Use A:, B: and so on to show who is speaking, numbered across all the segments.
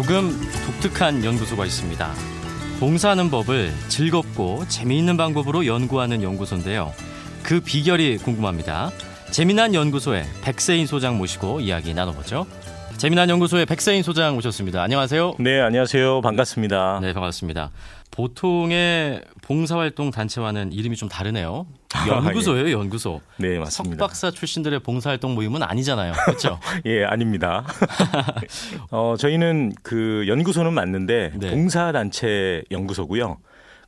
A: 조금 독특한 연구소가 있습니다. 봉사하는 법을 즐겁고 재미있는 방법으로 연구하는 연구소인데요. 그 비결이 궁금합니다. 재미난 연구소의 백세인 소장 모시고 이야기 나눠보죠. 재미난 연구소의 백세인 소장 오셨습니다. 안녕하세요.
B: 네, 안녕하세요. 반갑습니다.
A: 네, 반갑습니다. 보통의 봉사활동 단체와는 이름이 좀 다르네요. 연구소예요, 연구소.
B: 네, 맞습니다.
A: 석박사 출신들의 봉사활동 모임은 아니잖아요. 그렇죠?
B: 예, 아닙니다. 어, 저희는 그 연구소는 맞는데
A: 네.
B: 봉사단체 연구소고요.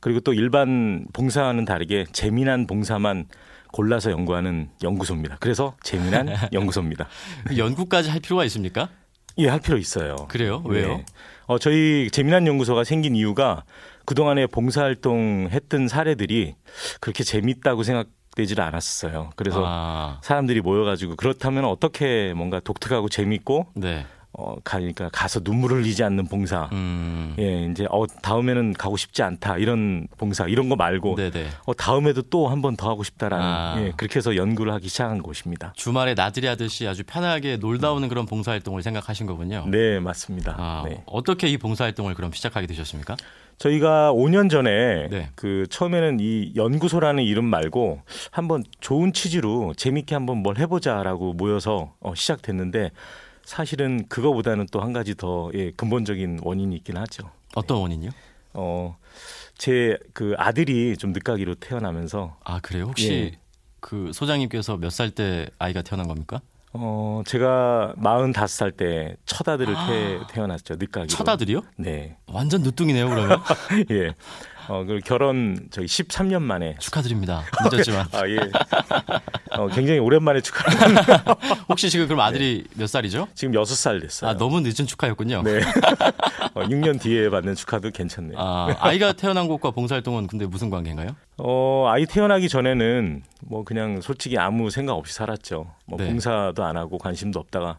B: 그리고 또 일반 봉사와는 다르게 재미난 봉사만 골라서 연구하는 연구소입니다. 그래서 재미난 연구소입니다.
A: 연구까지 할 필요가 있습니까?
B: 예, 할 필요 있어요.
A: 그래요? 왜요?
B: 네. 어, 저희 재미난 연구소가 생긴 이유가 그동안에 봉사활동 했던 사례들이 그렇게 재밌다고 생각 되질 않았어요. 그래서
A: 아,
B: 사람들이 모여가지고 그렇다면 어떻게 뭔가 독특하고 재밌고
A: 네.
B: 어 가니까 가서 눈물을 흘리지 않는 봉사.
A: 음.
B: 예, 이제 어 다음에는 가고 싶지 않다 이런 봉사 이런 거 말고
A: 네네.
B: 어 다음에도 또 한 번 더 하고 싶다라는
A: 아.
B: 예, 그렇게 해서 연구를 하기 시작한 곳입니다.
A: 주말에 나들이 하듯이 아주 편하게 놀다 오는 그런 봉사 활동을 생각하신 거군요.
B: 네, 맞습니다.
A: 아,
B: 네.
A: 어떻게 이 봉사 활동을 그럼 시작하게 되셨습니까?
B: 저희가 5년 전에
A: 네.
B: 그 처음에는 이 연구소라는 이름 말고 한번 좋은 취지로 재밌게 한번 뭘 해보자라고 모여서 어, 시작됐는데 사실은 그거보다는 또 한 가지 더 예, 근본적인 원인이 있긴 하죠.
A: 어떤 원인이요?
B: 어, 제 그 아들이 좀 늦가기로 태어나면서
A: 아 그래요? 혹시
B: 예.
A: 그 소장님께서 몇 살 때 아이가 태어난 겁니까?
B: 어, 제가 45살 때 첫 아들을
A: 아.
B: 태, 태어났죠. 늦가기로.
A: 첫 아들이요?
B: 네.
A: 완전 늦둥이네요. 그러면
B: 예. 어, 그 결혼 저희 13년 만에
A: 축하드립니다. 늦었지만
B: 아, 예. 어, 굉장히 오랜만에 축하를
A: 혹시 지금 그럼 아들이 몇 살이죠?
B: 지금 6살 됐어요.
A: 아 너무 늦은 축하였군요.
B: 네. 어, 6년 뒤에 받는 축하도 괜찮네요.
A: 아 아이가 태어난 곳과 봉사활동은 근데 무슨 관계인가요?
B: 어, 아이 태어나기 전에는 뭐 그냥 솔직히 아무 생각 없이 살았죠. 뭐
A: 네.
B: 봉사도 안 하고 관심도 없다가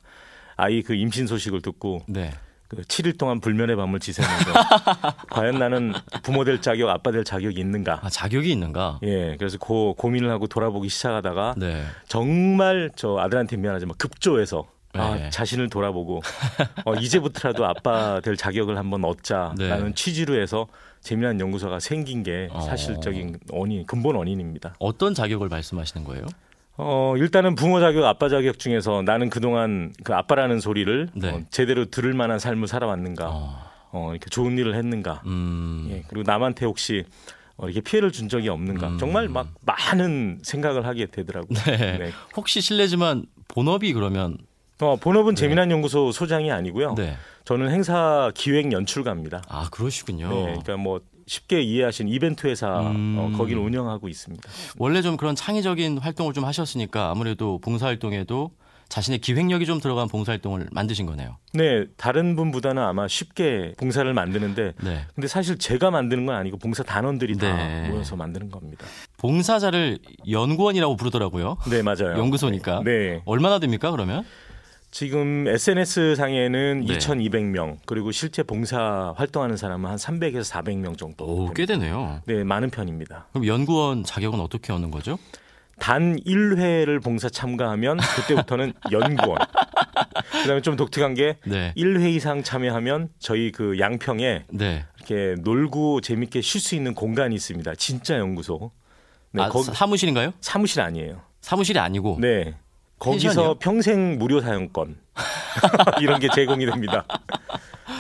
B: 아이 그 임신 소식을 듣고
A: 네.
B: 그 7일 동안 불면의 밤을 지새면서 과연 나는 부모 될 자격, 아빠 될 자격이 있는가?
A: 아 자격이 있는가?
B: 예, 그래서 고, 고민을 하고 돌아보기 시작하다가
A: 네.
B: 정말 저 아들한테 미안하지만 급조해서 아,
A: 네.
B: 자신을 돌아보고 어, 이제부터라도 아빠 될 자격을 한번 얻자라는
A: 네.
B: 취지로 해서 재미난 연구소가 생긴 게
A: 어.
B: 사실적인 원인, 근본 원인입니다.
A: 어떤 자격을 말씀하시는 거예요?
B: 어, 일단은 부모 자격, 아빠 자격 중에서 나는 그동안 그 아빠라는 소리를
A: 네.
B: 어, 제대로 들을 만한 삶을 살아왔는가,
A: 어,
B: 어, 이렇게 좋은 일을 했는가,
A: 음.
B: 예, 그리고 남한테 혹시 어, 이렇게 피해를 준 적이 없는가,
A: 음.
B: 정말 막 많은 생각을 하게 되더라고요.
A: 네.
B: 네.
A: 혹시 실례지만 본업이 그러면
B: 어, 본업은 재미난 연구소 소장이 아니고요.
A: 네.
B: 저는 행사 기획 연출가입니다.
A: 아 그러시군요.
B: 네, 그러니까 뭐 쉽게 이해하신 이벤트 회사
A: 음.
B: 어, 거기를 운영하고 있습니다.
A: 원래 좀 그런 창의적인 활동을 좀 하셨으니까 아무래도 봉사활동에도 자신의 기획력이 좀 들어간 봉사활동을 만드신 거네요.
B: 네, 다른 분보다는 아마 쉽게 봉사를 만드는데
A: 네.
B: 근데 사실 제가 만드는 건 아니고 봉사 단원들이 다
A: 네.
B: 모여서 만드는 겁니다.
A: 봉사자를 연구원이라고 부르더라고요.
B: 네, 맞아요.
A: 연구소니까.
B: 네.
A: 얼마나 됩니까 그러면?
B: 지금 SNS 상에는
A: 네.
B: 2,200명 그리고 실제 봉사 활동하는 사람은 한 300에서 400명 정도.
A: 오, 꽤 되네요.
B: 네, 많은 편입니다.
A: 그럼 연구원 자격은 어떻게 얻는 거죠?
B: 단 1회를 봉사 참가하면 그때부터는 연구원. 그다음에 좀 독특한 게
A: 네.
B: 1회 이상 참여하면 저희 그 양평에
A: 네.
B: 이렇게 놀고 재밌게 쉴 수 있는 공간이 있습니다. 진짜 연구소. 네,
A: 아,
B: 거기
A: 사- 사무실인가요?
B: 사무실 아니에요.
A: 사무실이 아니고.
B: 네. 거기서? 평생 무료 사용권 이런 게 제공이 됩니다.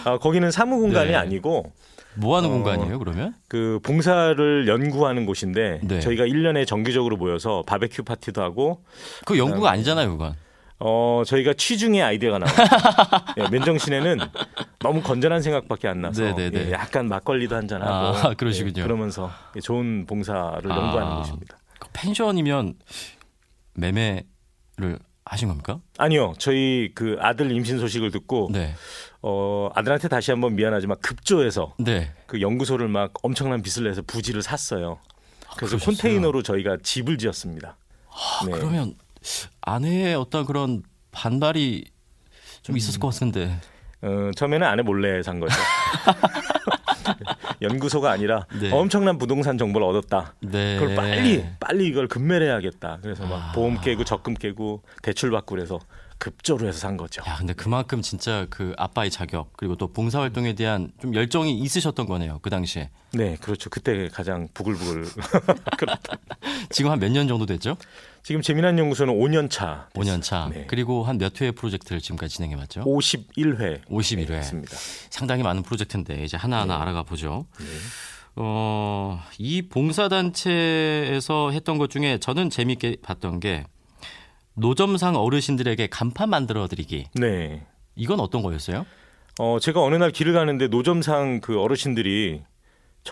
B: 아, 거기는 사무 공간이
A: 네.
B: 아니고
A: 뭐 하는
B: 어,
A: 공간이에요, 그러면?
B: 그 봉사를 연구하는 곳인데
A: 네.
B: 저희가 1년에 정기적으로 모여서 바베큐 파티도 하고
A: 그 연구가 아니잖아요, 그건.
B: 어 저희가 취중의 아이디어가 나와요. 예, 맨정신에는 너무 건전한 생각밖에 안 나서
A: 네네네.
B: 예, 약간 막걸리도 한잔 하고
A: 아, 그러시군요.
B: 예, 그러면서 좋은 봉사를
A: 아.
B: 연구하는 곳입니다.
A: 그 펜션이면 매매 를 하신 겁니까?
B: 아니요, 저희 그 아들 임신 소식을 듣고
A: 네.
B: 어 아들한테 다시 한번 미안하지만 급조해서
A: 네.
B: 그 연구소를 막 엄청난 빚을 내서 부지를 샀어요. 그래서
A: 그러셨어요?
B: 컨테이너로 저희가 집을 지었습니다.
A: 아,
B: 네.
A: 그러면 아내의 어떤 그런 반발이 좀 있었을 것 같은데.
B: 어, 처음에는 아내 몰래 산 거죠. 연구소가 아니라
A: 네.
B: 엄청난 부동산 정보를 얻었다.
A: 네.
B: 그걸 빨리 빨리 이걸 급매를 해야겠다. 그래서 막
A: 아.
B: 보험 깨고 적금 깨고 대출 받고 그래서 급조로 해서 산 거죠.
A: 야, 근데 그만큼 진짜 그 아빠의 자격 그리고 또 봉사 활동에 대한 좀 열정이 있으셨던 거네요. 그 당시에.
B: 네, 그렇죠. 그때 가장 부글부글.
A: 지금 한 몇 년 정도 됐죠?
B: 지금 재미난 연구소는 5년 차.
A: 5년 차.
B: 네.
A: 그리고 한 몇 회의 프로젝트를 지금까지 진행해 왔죠?
B: 51회.
A: 51회.
B: 했습니다.
A: 상당히 많은 프로젝트인데 이제 하나하나
B: 네.
A: 알아가 보죠.
B: 네.
A: 어, 이 봉사단체에서 했던 것 중에 저는 재밌게 봤던 게 노점상 어르신들에게 간판 만들어 드리기.
B: 네.
A: 이건 어떤 거였어요?
B: 어, 제가 어느 날 길을 가는데 노점상 그 어르신들이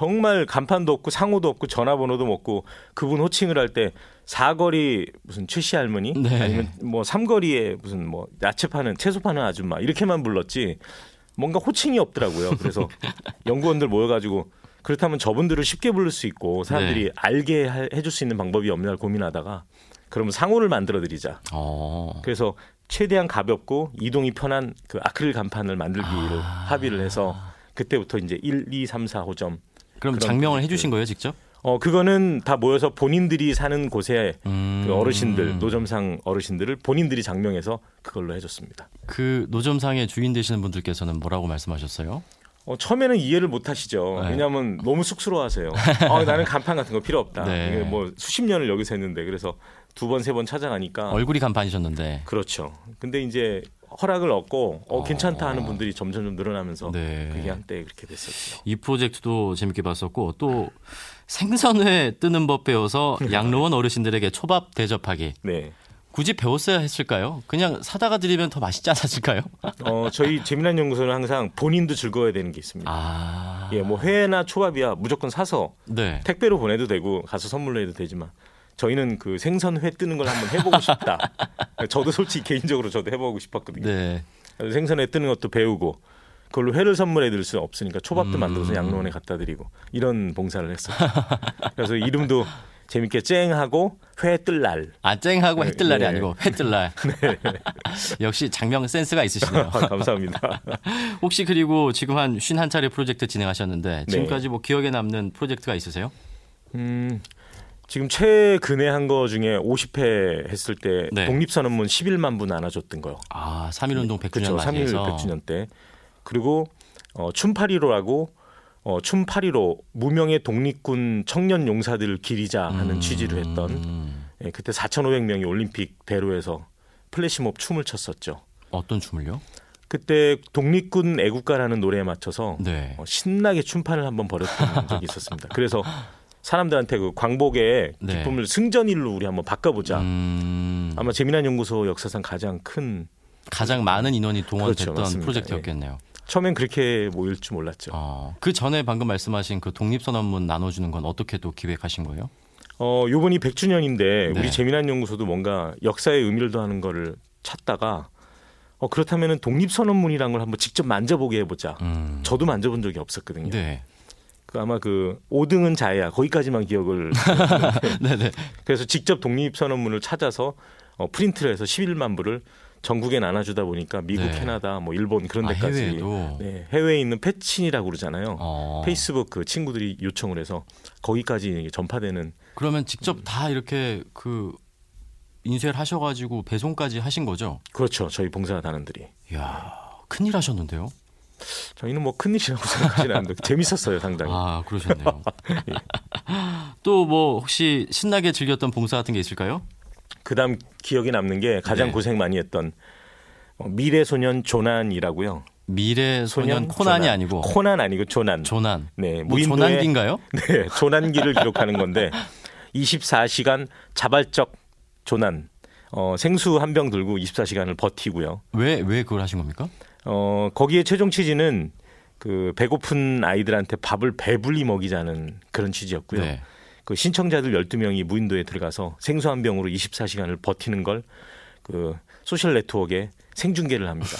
B: 정말 간판도 없고 상호도 없고 전화번호도 없고 그분 호칭을 할 때 사거리 무슨 최씨 할머니
A: 네.
B: 아니면 뭐 삼거리에 무슨 뭐 야채 파는 채소 파는 아줌마 이렇게만 불렀지 뭔가 호칭이 없더라고요. 그래서 연구원들 모여가지고 그렇다면 저분들을 쉽게 부를 수 있고 사람들이
A: 네.
B: 알게 하- 해줄 수 있는 방법이 없나 고민하다가 그러면 상호를 만들어 드리자.
A: 어.
B: 그래서 최대한 가볍고 이동이 편한 그 아크릴 간판을 만들기를
A: 아.
B: 합의를 해서 그때부터 이제 1, 2, 3, 4 호점.
A: 그럼 장명을 해
B: 프로젝트.
A: 주신 거예요, 직접?
B: 어 그거는 다 모여서 본인들이 사는 곳에
A: 음.
B: 그 어르신들 노점상 어르신들을 본인들이 장명해서 그걸로 해줬습니다.
A: 그 노점상의 주인 되시는 분들께서는 뭐라고 말씀하셨어요?
B: 어, 처음에는 이해를 못 하시죠.
A: 네.
B: 왜냐하면 너무 쑥스러워하세요. 어, 나는 간판 같은 거 필요 없다.
A: 네.
B: 이게 뭐 수십 년을 여기서 했는데 그래서 두 번 세 번 찾아가니까
A: 얼굴이 간판이셨는데.
B: 그렇죠. 근데 이제 허락을 얻고 어,
A: 어.
B: 괜찮다 하는 분들이 점점 좀 늘어나면서
A: 네.
B: 그게 한때 그렇게 됐었죠.
A: 이 프로젝트도 재밌게 봤었고 또 생선회 뜨는 법 배워서 양로원 어르신들에게 초밥 대접하기.
B: 네.
A: 굳이 배웠어야 했을까요? 그냥 사다가 드리면 더 맛있지 않았을까요?
B: 어, 저희 재미난 연구소는 항상 본인도 즐거워야 되는 게 있습니다.
A: 아.
B: 예, 뭐 회나 초밥이야 무조건 사서
A: 네.
B: 택배로 보내도 되고 가서 선물로 해도 되지만 저희는 그 생선 회 뜨는 걸 한번 해보고 싶다. 저도 솔직히 개인적으로 저도 해보고 싶었거든요.
A: 네.
B: 그래서 생선 회 뜨는 것도 배우고 그걸로 회를 선물해 드릴 수 없으니까 초밥도
A: 음.
B: 만들어서 양로원에 갖다 드리고 이런 봉사를 했어요. 그래서 이름도 재밌게 쨍하고 회 뜰 날.
A: 아 쨍하고
B: 네,
A: 해뜰 날이
B: 네.
A: 아니고 해뜰 날. 역시 장명 센스가 있으시네요.
B: 아, 감사합니다.
A: 혹시 그리고 지금 한 51차례 프로젝트 진행하셨는데
B: 네.
A: 지금까지 뭐 기억에 남는 프로젝트가 있으세요?
B: 음, 지금 최근에 한 거 중에 50회 했을 때
A: 네.
B: 독립선언문 11만 부 나눠줬던 거요.
A: 아, 3.1운동 100주년
B: 그렇죠. 3일
A: 맞이해서
B: 100주년 때. 그리고 어, 춤파리로라고 어, 춤파리로 무명의 독립군 청년 용사들을 기리자 하는 취지로 했던
A: 음,
B: 예, 그때 4,500명이 올림픽 대로에서 플래시몹 춤을 췄었죠.
A: 어떤 춤을요?
B: 그때 독립군 애국가라는 노래에 맞춰서
A: 네.
B: 어, 신나게 춤판을 한번 벌였던 적이 있었습니다. 그래서 사람들한테 그 광복의
A: 네.
B: 기쁨을 승전일로 우리 한번 바꿔보자.
A: 음,
B: 아마 재미난 연구소 역사상 가장 큰
A: 가장 많은 인원이 동원됐던
B: 그렇죠.
A: 프로젝트였겠네요.
B: 처음엔 그렇게 모일 줄 몰랐죠.
A: 어, 그 전에 방금 말씀하신 그 독립선언문 나눠주는 건 어떻게 또 기획하신 거예요?
B: 어, 요번이 100주년인데
A: 네.
B: 우리 재미난 연구소도 뭔가 역사의 의미를 더하는 거를 찾다가 어, 그렇다면은 독립선언문이란 걸 한번 직접 만져보게 해보자.
A: 음,
B: 저도 만져본 적이 없었거든요.
A: 네,
B: 그 아마 그 5등은 자야 거기까지만 기억을
A: 네, 네.
B: 그래서 직접 독립선언문을 찾아서 어, 프린트를 해서 11만 부를 전국에 나눠주다 보니까 미국,
A: 네.
B: 캐나다, 뭐 일본 그런
A: 아,
B: 데까지
A: 해외에도.
B: 네, 해외에 있는 패친이라고 그러잖아요.
A: 어,
B: 페이스북 그 친구들이 요청을 해서 거기까지 전파되는
A: 그러면 직접 다 이렇게 그 인쇄를 하셔가지고 배송까지 하신 거죠?
B: 그렇죠. 저희 봉사단원들이.
A: 이야, 큰일 하셨는데요?
B: 저희는 뭐 큰일이라고 생각하지는 않는데 재밌었어요 상당히.
A: 아, 그러셨네요. 또뭐 혹시 신나게 즐겼던 봉사 같은 게 있을까요?
B: 그다음 기억에 남는 게 가장
A: 네.
B: 고생 많이 했던 어, 미래 소년 조난이라고요.
A: 미래 소년 코난이
B: 조난.
A: 아니고
B: 코난 아니고 조난.
A: 조난.
B: 네,
A: 뭐 조난기인가요?
B: 네, 조난기를 기록하는 건데 24시간 자발적 조난. 어, 생수 한 병 들고 24시간을 버티고요.
A: 왜 왜 그걸 하신 겁니까?
B: 어, 거기에 최종 취지는 그 배고픈 아이들한테 밥을 배불리 먹이자는 그런 취지였고요.
A: 네.
B: 그 신청자들 12명이 무인도에 들어가서 생수 한 병으로 24시간을 버티는 걸 그 소셜 네트워크에 생중계를 합니다.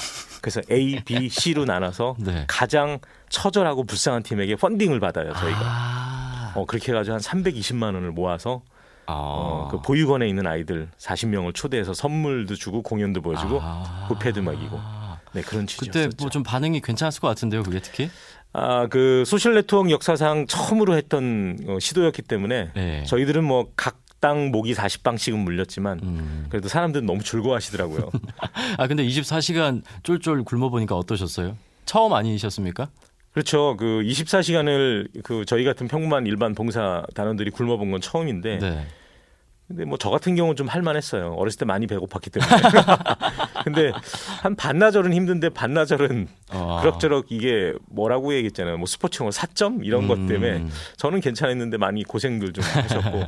B: 그래서 A, B, C로 나눠서
A: 네.
B: 가장 처절하고 불쌍한 팀에게 펀딩을 받아요, 저희가.
A: 아,
B: 어, 그렇게 해 가지고 한 320만 원을 모아서
A: 아.
B: 어, 그 보육원에 있는 아이들 40명을 초대해서 선물도 주고 공연도 보여주고
A: 아.
B: 부패도 먹이고 네 그런
A: 그때
B: 취지였었죠.
A: 뭐좀 반응이 괜찮았을 것 같은데요, 그게 특히.
B: 아, 그 소셜 네트워크 역사상 처음으로 했던 어, 시도였기 때문에
A: 네.
B: 저희들은 뭐각 100당 모기 40방씩은 물렸지만
A: 음.
B: 그래도 사람들은 너무 즐거워하시더라고요.
A: 아 근데 24시간 쫄쫄 굶어보니까 어떠셨어요? 처음 아니셨습니까?
B: 그렇죠. 그 24시간을 그 저희 같은 평범한 일반 봉사 단원들이 굶어본 건 처음인데
A: 네.
B: 근데 뭐 저 같은 경우는 좀 할만했어요. 어렸을 때 많이 배고팠기 때문에. 근데 한 반나절은 힘든데 반나절은
A: 어.
B: 그럭저럭 이게 뭐라고 얘기했잖아요. 뭐 스포츠용어 사점 이런 것 때문에
A: 음.
B: 저는 괜찮았는데 많이 고생들 좀 하셨고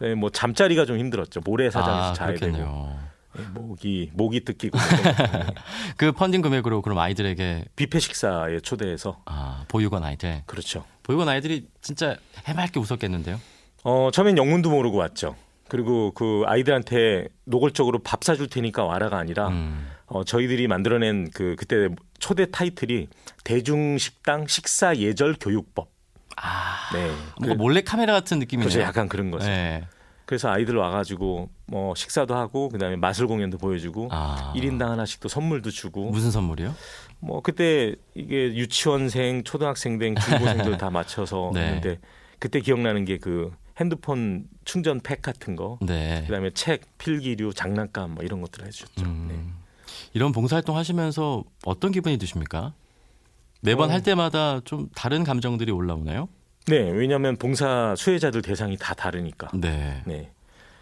B: 네, 뭐 잠자리가 좀 힘들었죠. 모래사장에서
A: 아,
B: 자야 되고
A: 그렇겠네요.
B: 네, 모기 모기 뜯기고 네.
A: 그 펀딩 금액으로 그럼 아이들에게
B: 뷔페 식사에 초대해서
A: 아, 보육원 아이들
B: 그렇죠.
A: 보육원 아이들이 진짜 해맑게 웃었겠는데요.
B: 어 처음엔 영문도 모르고 왔죠. 그리고 그 아이들한테 노골적으로 밥 사줄 테니까 와라가 아니라
A: 음.
B: 어, 저희들이 만들어낸 그 그때 초대 타이틀이 대중식당 식사 예절 교육법.
A: 아,
B: 네.
A: 뭔가 몰래 카메라 같은 느낌이네요.
B: 그래서 약간 그런 거죠.
A: 네.
B: 그래서 아이들 와가지고 뭐 식사도 하고 그다음에 마술 공연도 보여주고
A: 아.
B: 1인당 하나씩 또 선물도 주고
A: 무슨 선물이요?
B: 뭐 그때 이게 유치원생, 초등학생들, 중고생들 다 맞춰서
A: 네.
B: 했는데 그때 기억나는 게 그 핸드폰 충전 팩 같은 거,
A: 네.
B: 그다음에 책, 필기류, 장난감 뭐 이런 것들을 해주셨죠.
A: 음.
B: 네.
A: 이런 봉사활동 하시면서 어떤 기분이 드십니까? 매번
B: 어.
A: 할 때마다 좀 다른 감정들이 올라오나요?
B: 네, 왜냐하면 봉사 수혜자들 대상이 다 다르니까.
A: 네.
B: 네.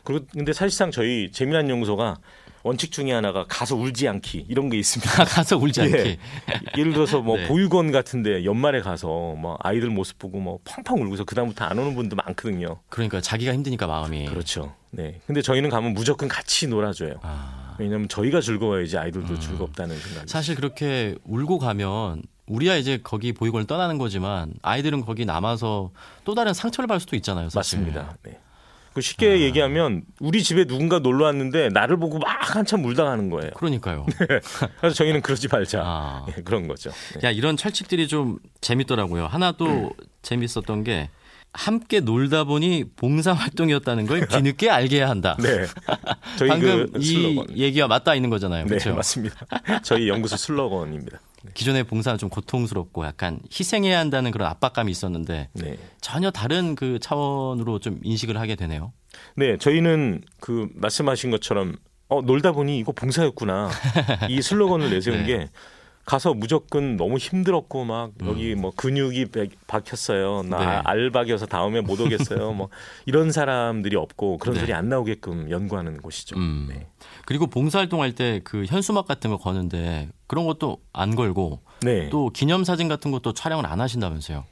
B: 그리고 근데 사실상 저희 재미난 연구소가 원칙 중에 하나가 가서 울지 않기 이런 게 있습니다.
A: 가서 울지 않기.
B: 예. 예를 들어서 뭐
A: 네.
B: 보육원 같은데 연말에 가서 뭐 아이들 모습 보고 뭐 펑펑 울고서 그 다음부터 안 오는 분도 많거든요.
A: 그러니까 자기가 힘드니까 마음이.
B: 그렇죠. 네. 근데 저희는 가면 무조건 같이 놀아줘요.
A: 아,
B: 왜냐하면 저희가 즐거워야지 아이들도 즐겁다는 생각이.
A: 사실 그렇게 울고 가면 우리야 이제 거기 보육원을 떠나는 거지만 아이들은 거기 남아서 또 다른 상처를 받을 수도 있잖아요. 사실.
B: 맞습니다. 네. 그 쉽게 얘기하면 우리 집에 누군가 놀러 왔는데 나를 보고 막 한참 가는 거예요.
A: 그러니까요.
B: 그래서 저희는 그러지 말자.
A: 아.
B: 예, 그런 거죠. 네.
A: 야 이런 철칙들이 좀 재밌더라고요. 하나 또 재밌었던 게 함께 놀다 보니 봉사 활동이었다는 걸 뒤늦게 알게 해야 한다.
B: 네. 저희
A: 방금 그이
B: 슬로건.
A: 얘기와 맞닿아 있는 거잖아요.
B: 네,
A: 그렇죠?
B: 맞습니다. 저희 연구소 슬로건입니다.
A: 기존의 봉사는 좀 고통스럽고 약간 희생해야 한다는 그런 압박감이 있었는데
B: 네.
A: 전혀 다른 그 차원으로 좀 인식을 하게 되네요.
B: 네, 저희는 그 말씀하신 것처럼 어, 놀다 보니 이거 봉사였구나. 이 슬로건을 내세운
A: 네.
B: 게 가서 무조건 너무 힘들었고 막 여기 뭐 근육이 백- 박혔어요. 나
A: 음. 네.
B: 알박여서 다음에 못 오겠어요. 뭐 이런 사람들이 없고 그런
A: 네.
B: 소리 안 나오게끔 연구하는 곳이죠.
A: 음.
B: 네.
A: 그리고 봉사활동할 때 그 현수막 같은 거 거는데 그런 것도 안 걸고
B: 네.
A: 또 기념사진 같은 것도 촬영을 안 하신다면서요.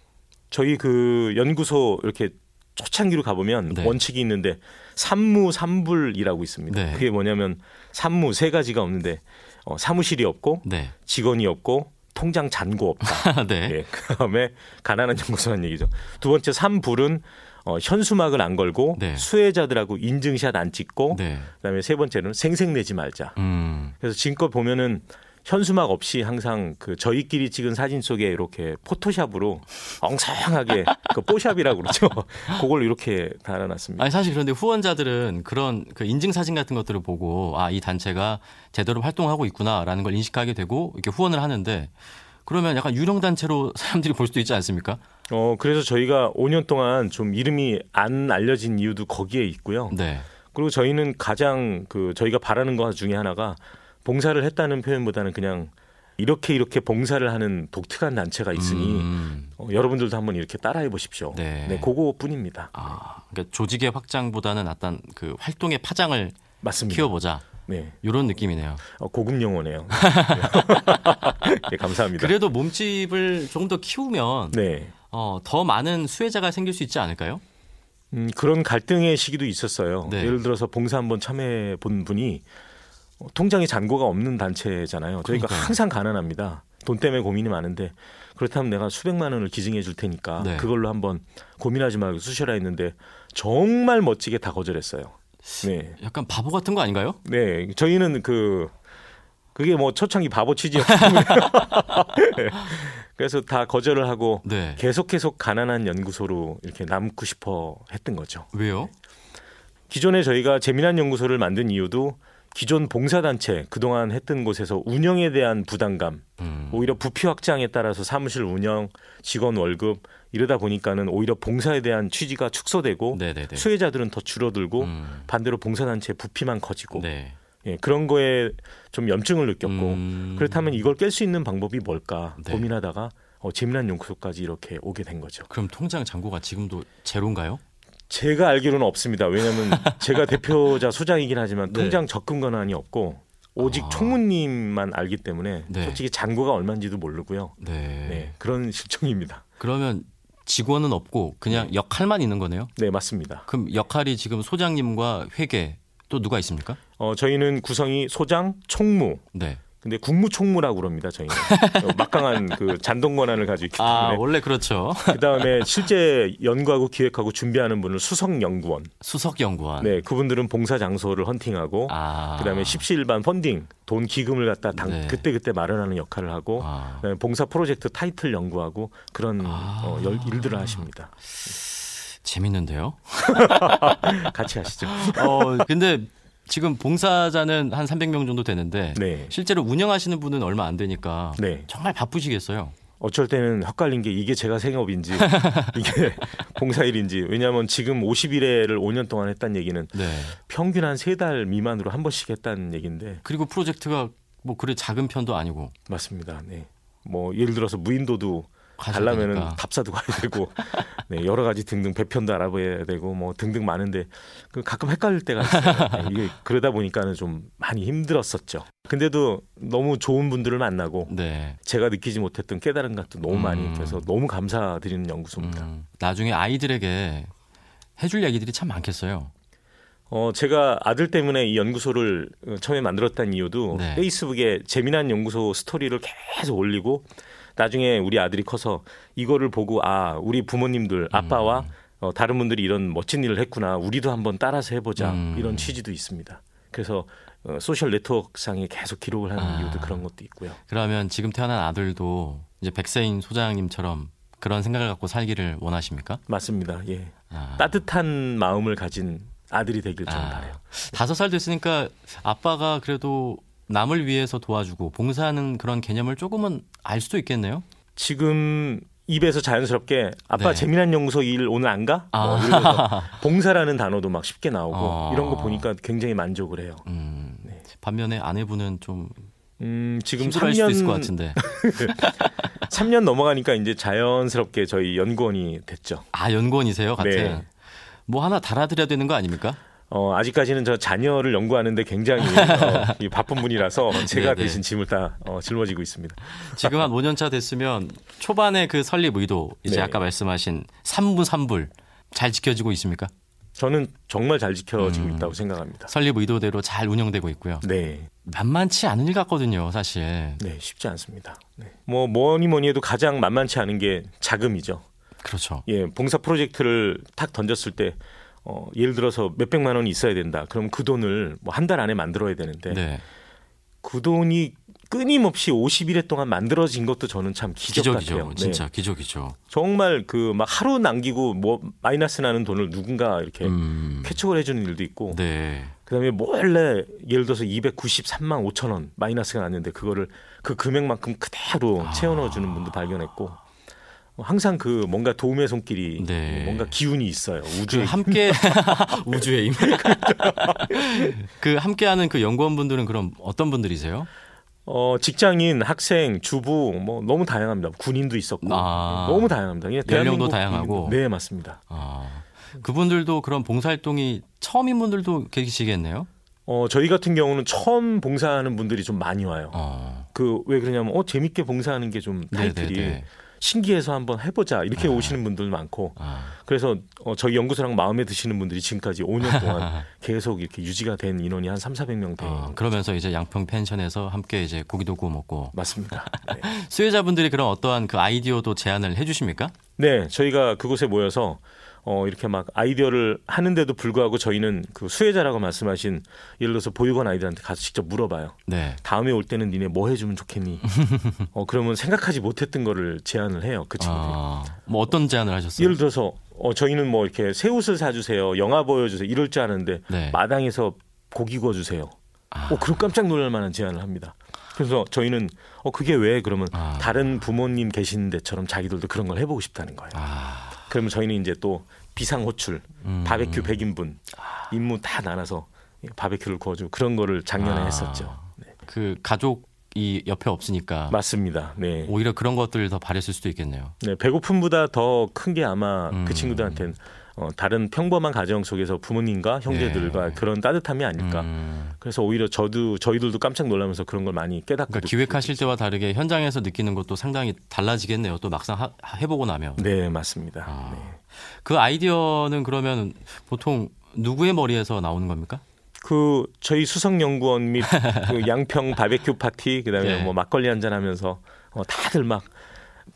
B: 저희 그 연구소 이렇게 초창기로 가보면
A: 네.
B: 원칙이 있는데 삼무 삼불이라고 있습니다.
A: 네.
B: 그게 뭐냐면 삼무 세 가지가 없는데 어, 사무실이 없고
A: 네.
B: 직원이 없고 통장 잔고 없다.
A: 네.
B: 예, 그다음에 가난한 연구소라는 얘기죠. 두 번째 삼불은 어, 현수막을 안 걸고
A: 네.
B: 수혜자들하고 인증샷 안 찍고
A: 네.
B: 그다음에 세 번째는 생색내지 말자.
A: 음.
B: 그래서 지금껏 보면은 현수막 없이 항상 그 저희끼리 찍은 사진 속에 이렇게 포토샵으로 엉성하게 그 뽀샵이라고 그러죠. 그걸 이렇게 달아놨습니다.
A: 아니 사실 그런데 후원자들은 그런 그 인증 사진 같은 것들을 보고 아 이 단체가 제대로 활동하고 있구나라는 걸 인식하게 되고 이렇게 후원을 하는데 그러면 약간 유령 단체로 사람들이 볼 수도 있지 않습니까?
B: 어 그래서 저희가 5년 동안 좀 이름이 안 알려진 이유도 거기에 있고요.
A: 네.
B: 그리고 저희는 가장 그 저희가 바라는 것 중에 하나가 봉사를 했다는 표현보다는 그냥 이렇게 이렇게 봉사를 하는 독특한 단체가 있으니
A: 음.
B: 어, 여러분들도 한번 이렇게 따라해 보십시오.
A: 네.
B: 네, 그거뿐입니다.
A: 아, 그러니까 조직의 확장보다는 어떤 그 활동의 파장을
B: 맞습니다.
A: 키워보자
B: 네,
A: 이런 느낌이네요.
B: 어, 고급 용어네요. 네, 감사합니다.
A: 그래도 몸집을 조금 더 키우면
B: 네,
A: 어, 더 많은 수혜자가 생길 수 있지 않을까요?
B: 음, 그런 갈등의 시기도 있었어요.
A: 네.
B: 예를 들어서 봉사 한번 참여해 본 분이 어, 통장에 잔고가 없는 단체잖아요. 저희가
A: 그러니까요.
B: 항상 가난합니다. 돈 때문에 고민이 많은데 그렇다면 내가 수백만 원을 기증해 줄 테니까
A: 네.
B: 그걸로 한번 고민하지 말고 쓰셔라 했는데 정말 멋지게 다 거절했어요. 네.
A: 약간 바보 같은 거 아닌가요?
B: 네. 저희는 그 그게 뭐 초창기 바보 취지였기 때문에 네. 그래서 다 거절을 하고
A: 네.
B: 계속 계속 가난한 연구소로 이렇게 남고 싶어 했던 거죠.
A: 왜요?
B: 기존에 저희가 재미난 연구소를 만든 이유도 기존 봉사단체 그동안 했던 곳에서 운영에 대한 부담감,
A: 음.
B: 오히려 부피 확장에 따라서 사무실 운영, 직원 월급 이러다 보니까는 오히려 봉사에 대한 취지가 축소되고
A: 네네네.
B: 수혜자들은 더 줄어들고
A: 음.
B: 반대로 봉사단체 부피만 커지고
A: 네.
B: 예, 그런 거에 좀 염증을 느꼈고
A: 음.
B: 그렇다면 이걸 깰 수 있는 방법이 뭘까
A: 네.
B: 고민하다가 어, 재미난 연구소까지 이렇게 오게 된 거죠.
A: 그럼 통장 잔고가 지금도 제로인가요?
B: 제가 알기로는 없습니다. 왜냐하면 제가 대표자 소장이긴 하지만
A: 네.
B: 통장 적금 권한이 없고 오직
A: 아.
B: 총무님만 알기 때문에
A: 네.
B: 솔직히 잔고가 얼마인지도 모르고요.
A: 네.
B: 네, 그런 실정입니다.
A: 그러면 직원은 없고 그냥 역할만 있는 거네요.
B: 네, 맞습니다.
A: 그럼 역할이 지금 소장님과 회계 또 누가 있습니까?
B: 어, 저희는 구성이 소장, 총무,
A: 네.
B: 근데 국무총무라고 그럽니다. 저희는 어, 막강한 그 잔동 권한을 가지고 있기
A: 아
B: 때문에
A: 원래 그렇죠.
B: 그 다음에 실제 연구하고 기획하고 준비하는 분을 수석 연구원.
A: 수석 연구원.
B: 네, 그분들은 봉사 장소를 헌팅하고
A: 아.
B: 그다음에 십시일반 펀딩 돈 기금을 갖다 당,
A: 네.
B: 그때 그때 마련하는 역할을 하고
A: 아.
B: 그다음에 봉사 프로젝트 타이틀 연구하고 그런
A: 아.
B: 어, 열- 일들을 하십니다.
A: 재밌는데요.
B: 같이 하시죠.
A: 어 근데 지금 봉사자는 한 300명 정도 되는데
B: 네,
A: 실제로 운영하시는 분은 얼마 안 되니까
B: 네.
A: 정말 바쁘시겠어요.
B: 어쩔 때는 헷갈린 게 이게 제가 생업인지 이게 봉사일인지 왜냐하면 지금 50일에를 5년 동안 했다는 얘기는
A: 네.
B: 평균 한 세 달 미만으로 한 번씩 했다는 얘기인데
A: 그리고 프로젝트가 뭐 그래 작은 편도 아니고
B: 맞습니다. 네. 뭐 예를 들어서 무인도도 가려면은. 답사도 가야 되고 네, 여러 가지 등등 배편도 알아봐야 되고 뭐 등등 많은데 그 가끔 헷갈릴 때가 있어요. 네, 이게 그러다 보니까는 좀 많이 힘들었었죠. 근데도 너무 좋은 분들을 만나고
A: 네.
B: 제가 느끼지 못했던 깨달은 것도 너무 많이
A: 음.
B: 돼서 너무 감사드리는 연구소입니다.
A: 음, 나중에 아이들에게 해줄 얘기들이 참 많겠어요.
B: 어, 제가 아들 때문에 이 연구소를 어, 처음에 만들었다는 이유도
A: 네.
B: 페이스북에 재미난 연구소 스토리를 계속 올리고 나중에 우리 아들이 커서 이거를 보고 아, 우리 부모님들 아빠와
A: 음.
B: 어, 다른 분들이 이런 멋진 일을 했구나. 우리도 한번 따라서 해보자.
A: 음.
B: 이런 취지도 있습니다. 그래서 어, 소셜 네트워크상에 계속 기록을 하는
A: 아.
B: 이유도 그런 것도 있고요.
A: 그러면 지금 태어난 아들도 이제 백세인 소장님처럼 그런 생각을 갖고 살기를 원하십니까?
B: 맞습니다. 예.
A: 아.
B: 따뜻한 마음을 가진 아들이 되길 저는
A: 아.
B: 바래요.
A: 다섯 살 됐으니까 아빠가 그래도 남을 위해서 도와주고 봉사하는 그런 개념을 조금은 알 수도 있겠네요.
B: 지금 입에서 자연스럽게 아빠
A: 네.
B: 재미난 연구소 일 오늘 안 가?
A: 아.
B: 어, 이러면서 봉사라는 단어도 막 쉽게 나오고
A: 어.
B: 이런 거 보니까 굉장히 만족을 해요.
A: 음,
B: 네.
A: 반면에 아내분은 좀
B: 음, 지금
A: 힘들어할 수도 있을 것
B: 3년
A: 같은데.
B: 3년 넘어가니까 이제 자연스럽게 저희 연구원이 됐죠.
A: 아 연구원이세요, 같은.
B: 네.
A: 뭐 하나 달아드려야 되는 거 아닙니까?
B: 어, 아직까지는 저 자녀를 연구하는데 굉장히 어, 이 바쁜 분이라서 제가
A: 네, 네.
B: 대신 짐을 다 어, 짊어지고 있습니다.
A: 지금 한 5년 차 됐으면 초반에 그 설립 의도 이제
B: 네.
A: 아까 말씀하신 3부 3불 잘 지켜지고 있습니까?
B: 저는 정말 잘 지켜지고
A: 음.
B: 있다고 생각합니다.
A: 설립 의도대로 잘 운영되고 있고요.
B: 네.
A: 만만치 않은 일 같거든요, 사실.
B: 네, 쉽지 않습니다. 네. 뭐 뭐니 뭐니 해도 가장 만만치 않은 게 자금이죠.
A: 그렇죠.
B: 예, 봉사 프로젝트를 탁 던졌을 때 어, 예를 들어서 몇 백만 원이 있어야 된다. 그럼 그 돈을 뭐 한 달 안에 만들어야 되는데
A: 네.
B: 그 돈이 끊임없이 50일 동안 만들어진 것도 저는 참 기적
A: 기적이죠.
B: 같아요. 네.
A: 진짜 기적이죠.
B: 정말 그 막 하루 남기고 뭐 마이너스 나는 돈을 누군가 이렇게
A: 음.
B: 쾌척을 해주는 일도 있고
A: 네.
B: 그다음에 몰래 예를 들어서 293만 5천 원 마이너스가 났는데 그거를 그 금액만큼 그대로
A: 아.
B: 채워 넣어주는 분도 발견했고 항상 그 뭔가 도움의 손길이
A: 네.
B: 뭔가 기운이 있어요
A: 그
B: 우주에
A: 함께 우주의 힘. 그 함께하는 그 연구원분들은 그럼 어떤 분들이세요?
B: 어, 직장인, 학생, 주부 뭐 너무 다양합니다. 군인도 있었고
A: 아.
B: 너무 다양합니다. 그냥
A: 연령도 다양하고.
B: 네 맞습니다.
A: 아, 그분들도 그런 봉사활동이 처음인 분들도 계시겠네요.
B: 어, 저희 같은 경우는 처음 봉사하는 분들이 좀 많이 와요.
A: 어.
B: 그왜 그러냐면 어 재밌게 봉사하는 게 좀 타이틀이
A: 네네네.
B: 신기해서 한번 해보자 이렇게
A: 아.
B: 오시는 분들 많고
A: 아.
B: 그래서 어, 저희 연구소랑 마음에 드시는 분들이 지금까지 5년 동안 계속 이렇게 유지가 된 인원이 한 3, 400명 돼요.
A: 어, 그러면서 이제 양평 펜션에서 함께 이제 고기도 구워 먹고
B: 맞습니다. 네.
A: 수혜자분들이 그런 어떠한 그 아이디어도 제안을 해주십니까?
B: 네, 저희가 그곳에 모여서 어, 이렇게 막 아이디어를 하는데도 불구하고 저희는 그 수혜자라고 말씀하신 예를 들어서 보육원 아이들한테 가서 직접 물어봐요.
A: 네.
B: 다음에 올 때는 니네 뭐 해주면 좋겠니? 어, 그러면 생각하지 못했던 거를 제안을 해요. 그 친구들이.
A: 아, 뭐 어떤 제안을 하셨어요?
B: 예를 들어서 어, 저희는 뭐 이렇게 새 옷을 사주세요. 영화 보여주세요. 이럴 줄 아는데
A: 네.
B: 마당에서 고기 구워주세요. 어, 그럼 깜짝 놀랄 만한 제안을 합니다. 그래서 저희는 어 그게 왜 그러면
A: 아.
B: 다른 부모님 계신 데처럼 자기들도 그런 걸 해보고 싶다는 거예요.
A: 아,
B: 그러면 저희는 이제 또 비상 호출,
A: 음.
B: 바베큐 100인분 임무 다 나눠서 바베큐를 구워주고 그런 거를 작년에
A: 아.
B: 했었죠. 네.
A: 그 가족 이 옆에 없으니까
B: 맞습니다. 네.
A: 오히려 그런 것들 더 바랬을 수도 있겠네요.
B: 네, 배고픔보다 더 큰 게 아마
A: 음.
B: 그 친구들한테는 어, 다른 평범한 가정 속에서 부모님과 형제들과
A: 네.
B: 그런 따뜻함이 아닐까.
A: 음.
B: 그래서 오히려 저도 저희들도 깜짝 놀라면서 그런 걸 많이 깨닫고
A: 그러니까 기획하실 때와 다르게 현장에서 느끼는 것도 상당히 달라지겠네요. 또 막상 하- 해보고 나면.
B: 네 맞습니다.
A: 아.
B: 네.
A: 그 아이디어는 그러면 보통 누구의 머리에서 나오는 겁니까?
B: 그 저희 수석 연구원 및 그 양평 바베큐 파티 그다음에
A: 네.
B: 뭐 막걸리 한잔 하면서 어, 다들 막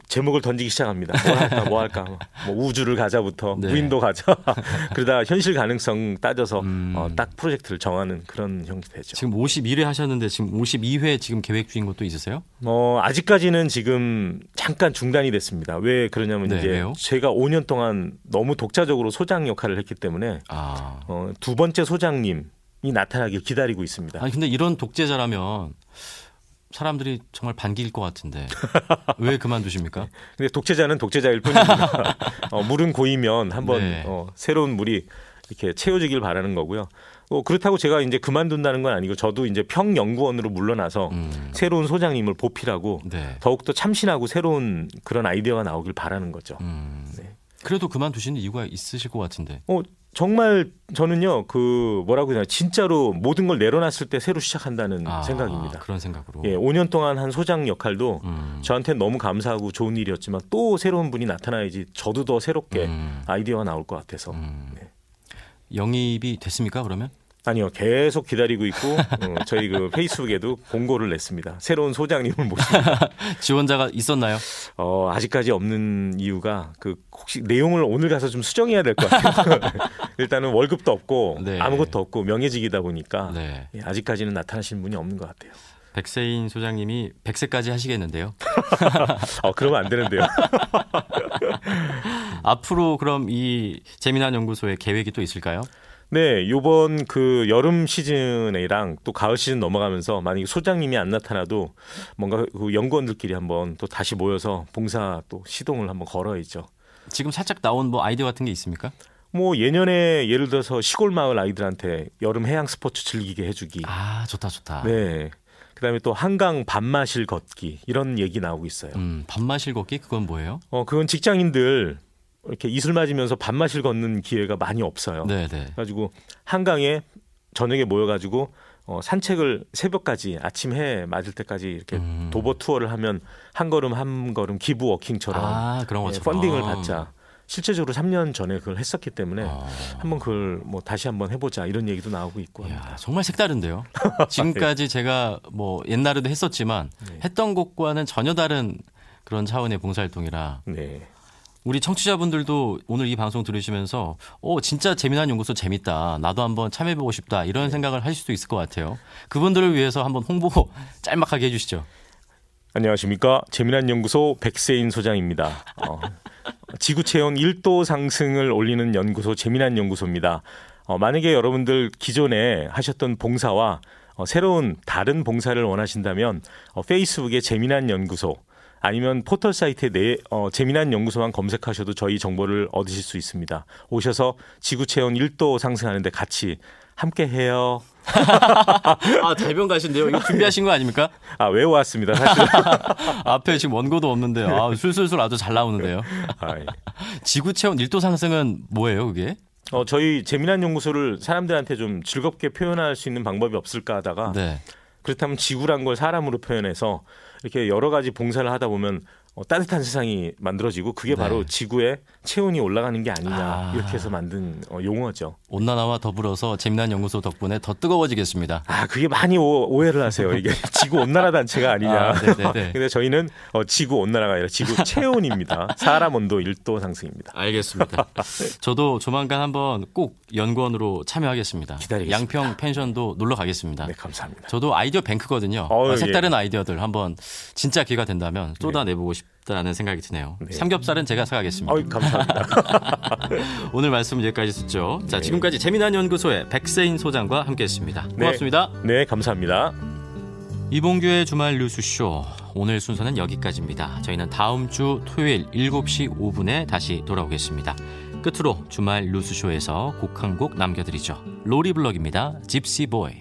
B: 제목을 던지기 시작합니다. 뭐 할까 뭐 할까 뭐 우주를 가자부터
A: 네.
B: 무인도 가자 그러다 현실 가능성 따져서
A: 음.
B: 어, 딱 프로젝트를 정하는 그런 형태죠.
A: 지금 51회 하셨는데 지금 52회 지금 계획 중인 것도 있으세요?
B: 어, 아직까지는 지금 잠깐 중단이 됐습니다. 왜 그러냐면
A: 네,
B: 이제
A: 왜요?
B: 제가 5년 동안 너무 독자적으로 소장 역할을 했기 때문에
A: 아.
B: 어, 두 번째 소장님이 나타나길 기다리고 있습니다.
A: 아니 근데 이런 독재자라면 사람들이 정말 반기일 것 같은데 왜 그만두십니까?
B: 근데 독재자는 독재자일 뿐입니다. 어, 물은 고이면 한번
A: 네.
B: 어, 새로운 물이 이렇게 채워지길 바라는 거고요. 어, 그렇다고 제가 이제 그만둔다는 건 아니고 저도 이제 평연구원으로 물러나서
A: 음.
B: 새로운 소장님을 보필하고
A: 네.
B: 더욱더 참신하고 새로운 그런 아이디어가 나오길 바라는 거죠.
A: 음.
B: 네.
A: 그래도 그만두시는 이유가 있으실 것 같은데.
B: 어, 정말 저는요, 그 뭐라고 해야 되나, 진짜로 모든 걸 내려놨을 때 새로 시작한다는
A: 아,
B: 생각입니다.
A: 그런 생각으로.
B: 예, 5년 동안 한 소장 역할도
A: 음.
B: 저한테 너무 감사하고 좋은 일이었지만 또 새로운 분이 나타나야지 저도 더 새롭게
A: 음.
B: 아이디어가 나올 것 같아서
A: 음.
B: 네.
A: 영입이 됐습니까 그러면?
B: 아니요 계속 기다리고 있고 어, 저희 그 페이스북에도 공고를 냈습니다 새로운 소장님을 모시고
A: 지원자가 있었나요?
B: 어, 아직까지 없는 이유가 그 혹시 내용을 오늘 가서 좀 수정해야 될 것 같아요 일단은 월급도 없고
A: 네.
B: 아무것도 없고 명예직이다 보니까
A: 네.
B: 예, 아직까지는 나타나신 분이 없는 것 같아요
A: 백세인 소장님이 100세까지 하시겠는데요.
B: 어, 그러면 안 되는데요
A: 앞으로 그럼 이 재미난 연구소의 계획이 또 있을까요?
B: 네, 요번 그 여름 시즌이랑 또 가을 시즌 넘어가면서 만약에 소장님이 안 나타나도 뭔가 그 연구원들끼리 한번 또 다시 모여서 봉사 또 시동을 한번 걸어야죠.
A: 지금 살짝 나온 뭐 아이디어 같은 게 있습니까?
B: 뭐 예년에 예를 들어서 시골 마을 아이들한테 여름 해양 스포츠 즐기게 해주기.
A: 아 좋다 좋다.
B: 네. 그다음에 또 한강 밤마실 걷기 이런 얘기 나오고 있어요.
A: 음, 밥마실 걷기 그건 뭐예요?
B: 어 그건 직장인들 이렇게 이슬 맞으면서 밤마실 걷는 기회가 많이 없어요.
A: 네, 네.
B: 그래가지고 한강에 저녁에 모여가지고 어, 산책을 새벽까지 아침 해 맞을 때까지 이렇게
A: 음.
B: 도보 투어를 하면 한 걸음 한 걸음 기부 워킹처럼
A: 아 그런
B: 예,
A: 것처럼
B: 펀딩을 받자. 실제적으로 3년 전에 그걸 했었기 때문에
A: 어.
B: 한번 그걸 뭐 다시 한번 해보자 이런 얘기도 나오고 있고.
A: 이야, 정말 색다른데요. 지금까지 제가 뭐 옛날에도 했었지만
B: 네.
A: 했던 것과는 전혀 다른 그런 차원의 봉사활동이라
B: 네.
A: 우리 청취자분들도 오늘 이 방송 들으시면서 어 진짜 재미난 연구소 재밌다. 나도 한번 참여해보고 싶다.
B: 네.
A: 이런 생각을 하실 수도 있을 것 같아요. 그분들을 위해서 한번 홍보 짤막하게 해주시죠.
B: 안녕하십니까 재미난 연구소 백세인 소장입니다. 어, 지구 체온 1도 상승을 올리는 연구소 재미난 연구소입니다. 어, 만약에 여러분들 기존에 하셨던 봉사와 어, 새로운 다른 봉사를 원하신다면 어, 페이스북에 재미난 연구소 아니면 포털 사이트에 내 어, 재미난 연구소만 검색하셔도 저희 정보를 얻으실 수 있습니다. 오셔서 지구 체온 1도 상승하는데 같이 함께 해요.
A: 아 대변 가신데요. 이거 준비하신 거 아닙니까?
B: 아 외워왔습니다. 사실.
A: 앞에 지금 원고도 없는데 아, 술술술 아주 잘 나오는데요.
B: 아, 예.
A: 지구 체온 1도 상승은 뭐예요, 그게?
B: 어, 저희 재미난 연구소를 사람들한테 좀 즐겁게 표현할 수 있는 방법이 없을까 하다가
A: 네.
B: 그렇다면 지구란 걸 사람으로 표현해서 이렇게 여러 가지 봉사를 하다 보면 어, 따뜻한 세상이 만들어지고 그게
A: 네.
B: 바로 지구의 체온이 올라가는 게 아니냐
A: 아.
B: 이렇게 해서 만든 어, 용어죠.
A: 온난화와 더불어서 재미난 연구소 덕분에 더 뜨거워지겠습니다.
B: 아 그게 많이 오, 해를 하세요. 이게 지구 온난화 단체가 아니냐.
A: 아, 네네네.
B: 근데 저희는 어, 지구 온난화가 아니라 지구 체온입니다. 사람 온도 1도 상승입니다.
A: 알겠습니다. 저도 조만간 한번 꼭 연구원으로 참여하겠습니다.
B: 기다리겠습니다.
A: 양평 펜션도 놀러 가겠습니다.
B: 네 감사합니다.
A: 저도 아이디어 뱅크거든요. 아, 색다른 아이디어들 한번 진짜 기회가 된다면 쏟아내보고 싶, 싶다는 생각이 드네요.
B: 네.
A: 삼겹살은 제가 사가겠습니다.
B: 어이, 감사합니다.
A: 오늘 말씀 여기까지 듣죠. 자,
B: 네.
A: 지금까지 재미난 연구소의 백세인 소장과 함께했습니다. 고맙습니다.
B: 네, 감사합니다.
A: 이봉규의 주말 뉴스쇼 오늘 순서는 여기까지입니다. 저희는 다음 주 토요일 7시 5분에 다시 돌아오겠습니다. 끝으로 주말 뉴스쇼에서 곡 한 곡 남겨드리죠. 로리 블럭입니다. 집시 보이